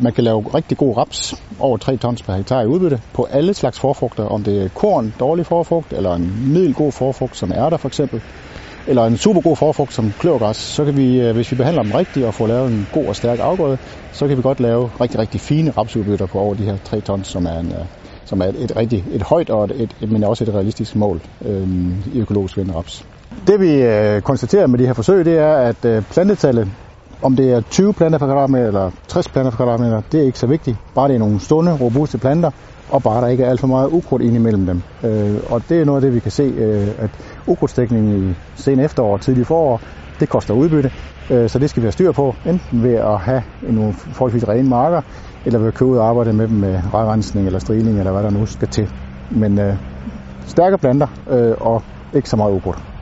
man kan lave rigtig god raps over 3 tons per hektar i udbytte på alle slags forfrugter, om det er korn, dårlig forfrugt, eller en middelgod forfrugt, som er der for eksempel, eller en super god forfrugt som kløvergræs, så kan vi, øh, hvis vi behandler dem rigtigt og får lavet en god og stærk afgrøde, så kan vi godt lave rigtig, rigtig fine rapsudbytter på over de her 3 tons, som er, en, øh, som er et, et, rigtig, et højt og et, et, men også et realistisk mål øh, i økologisk raps. Det vi øh, konstaterer med de her forsøg, det er, at øh, plantetallet, om det er 20 planter per kvadratmeter eller 60 planter per kvadratmeter, det er ikke så vigtigt. Bare det er nogle stunde, robuste planter, og bare der ikke er alt for meget ukrudt ind imellem dem. Øh, og det er noget af det, vi kan se, øh, at ukrudtsdækningen i sen efterår og tidlig forår, det koster udbytte. Øh, så det skal vi have styr på, enten ved at have nogle forholdsvis rene marker, eller ved at købe ud og arbejde med dem med rejrensning eller striling, eller hvad der nu skal til. Men øh, stærke planter øh, og ikke så meget ukrudt.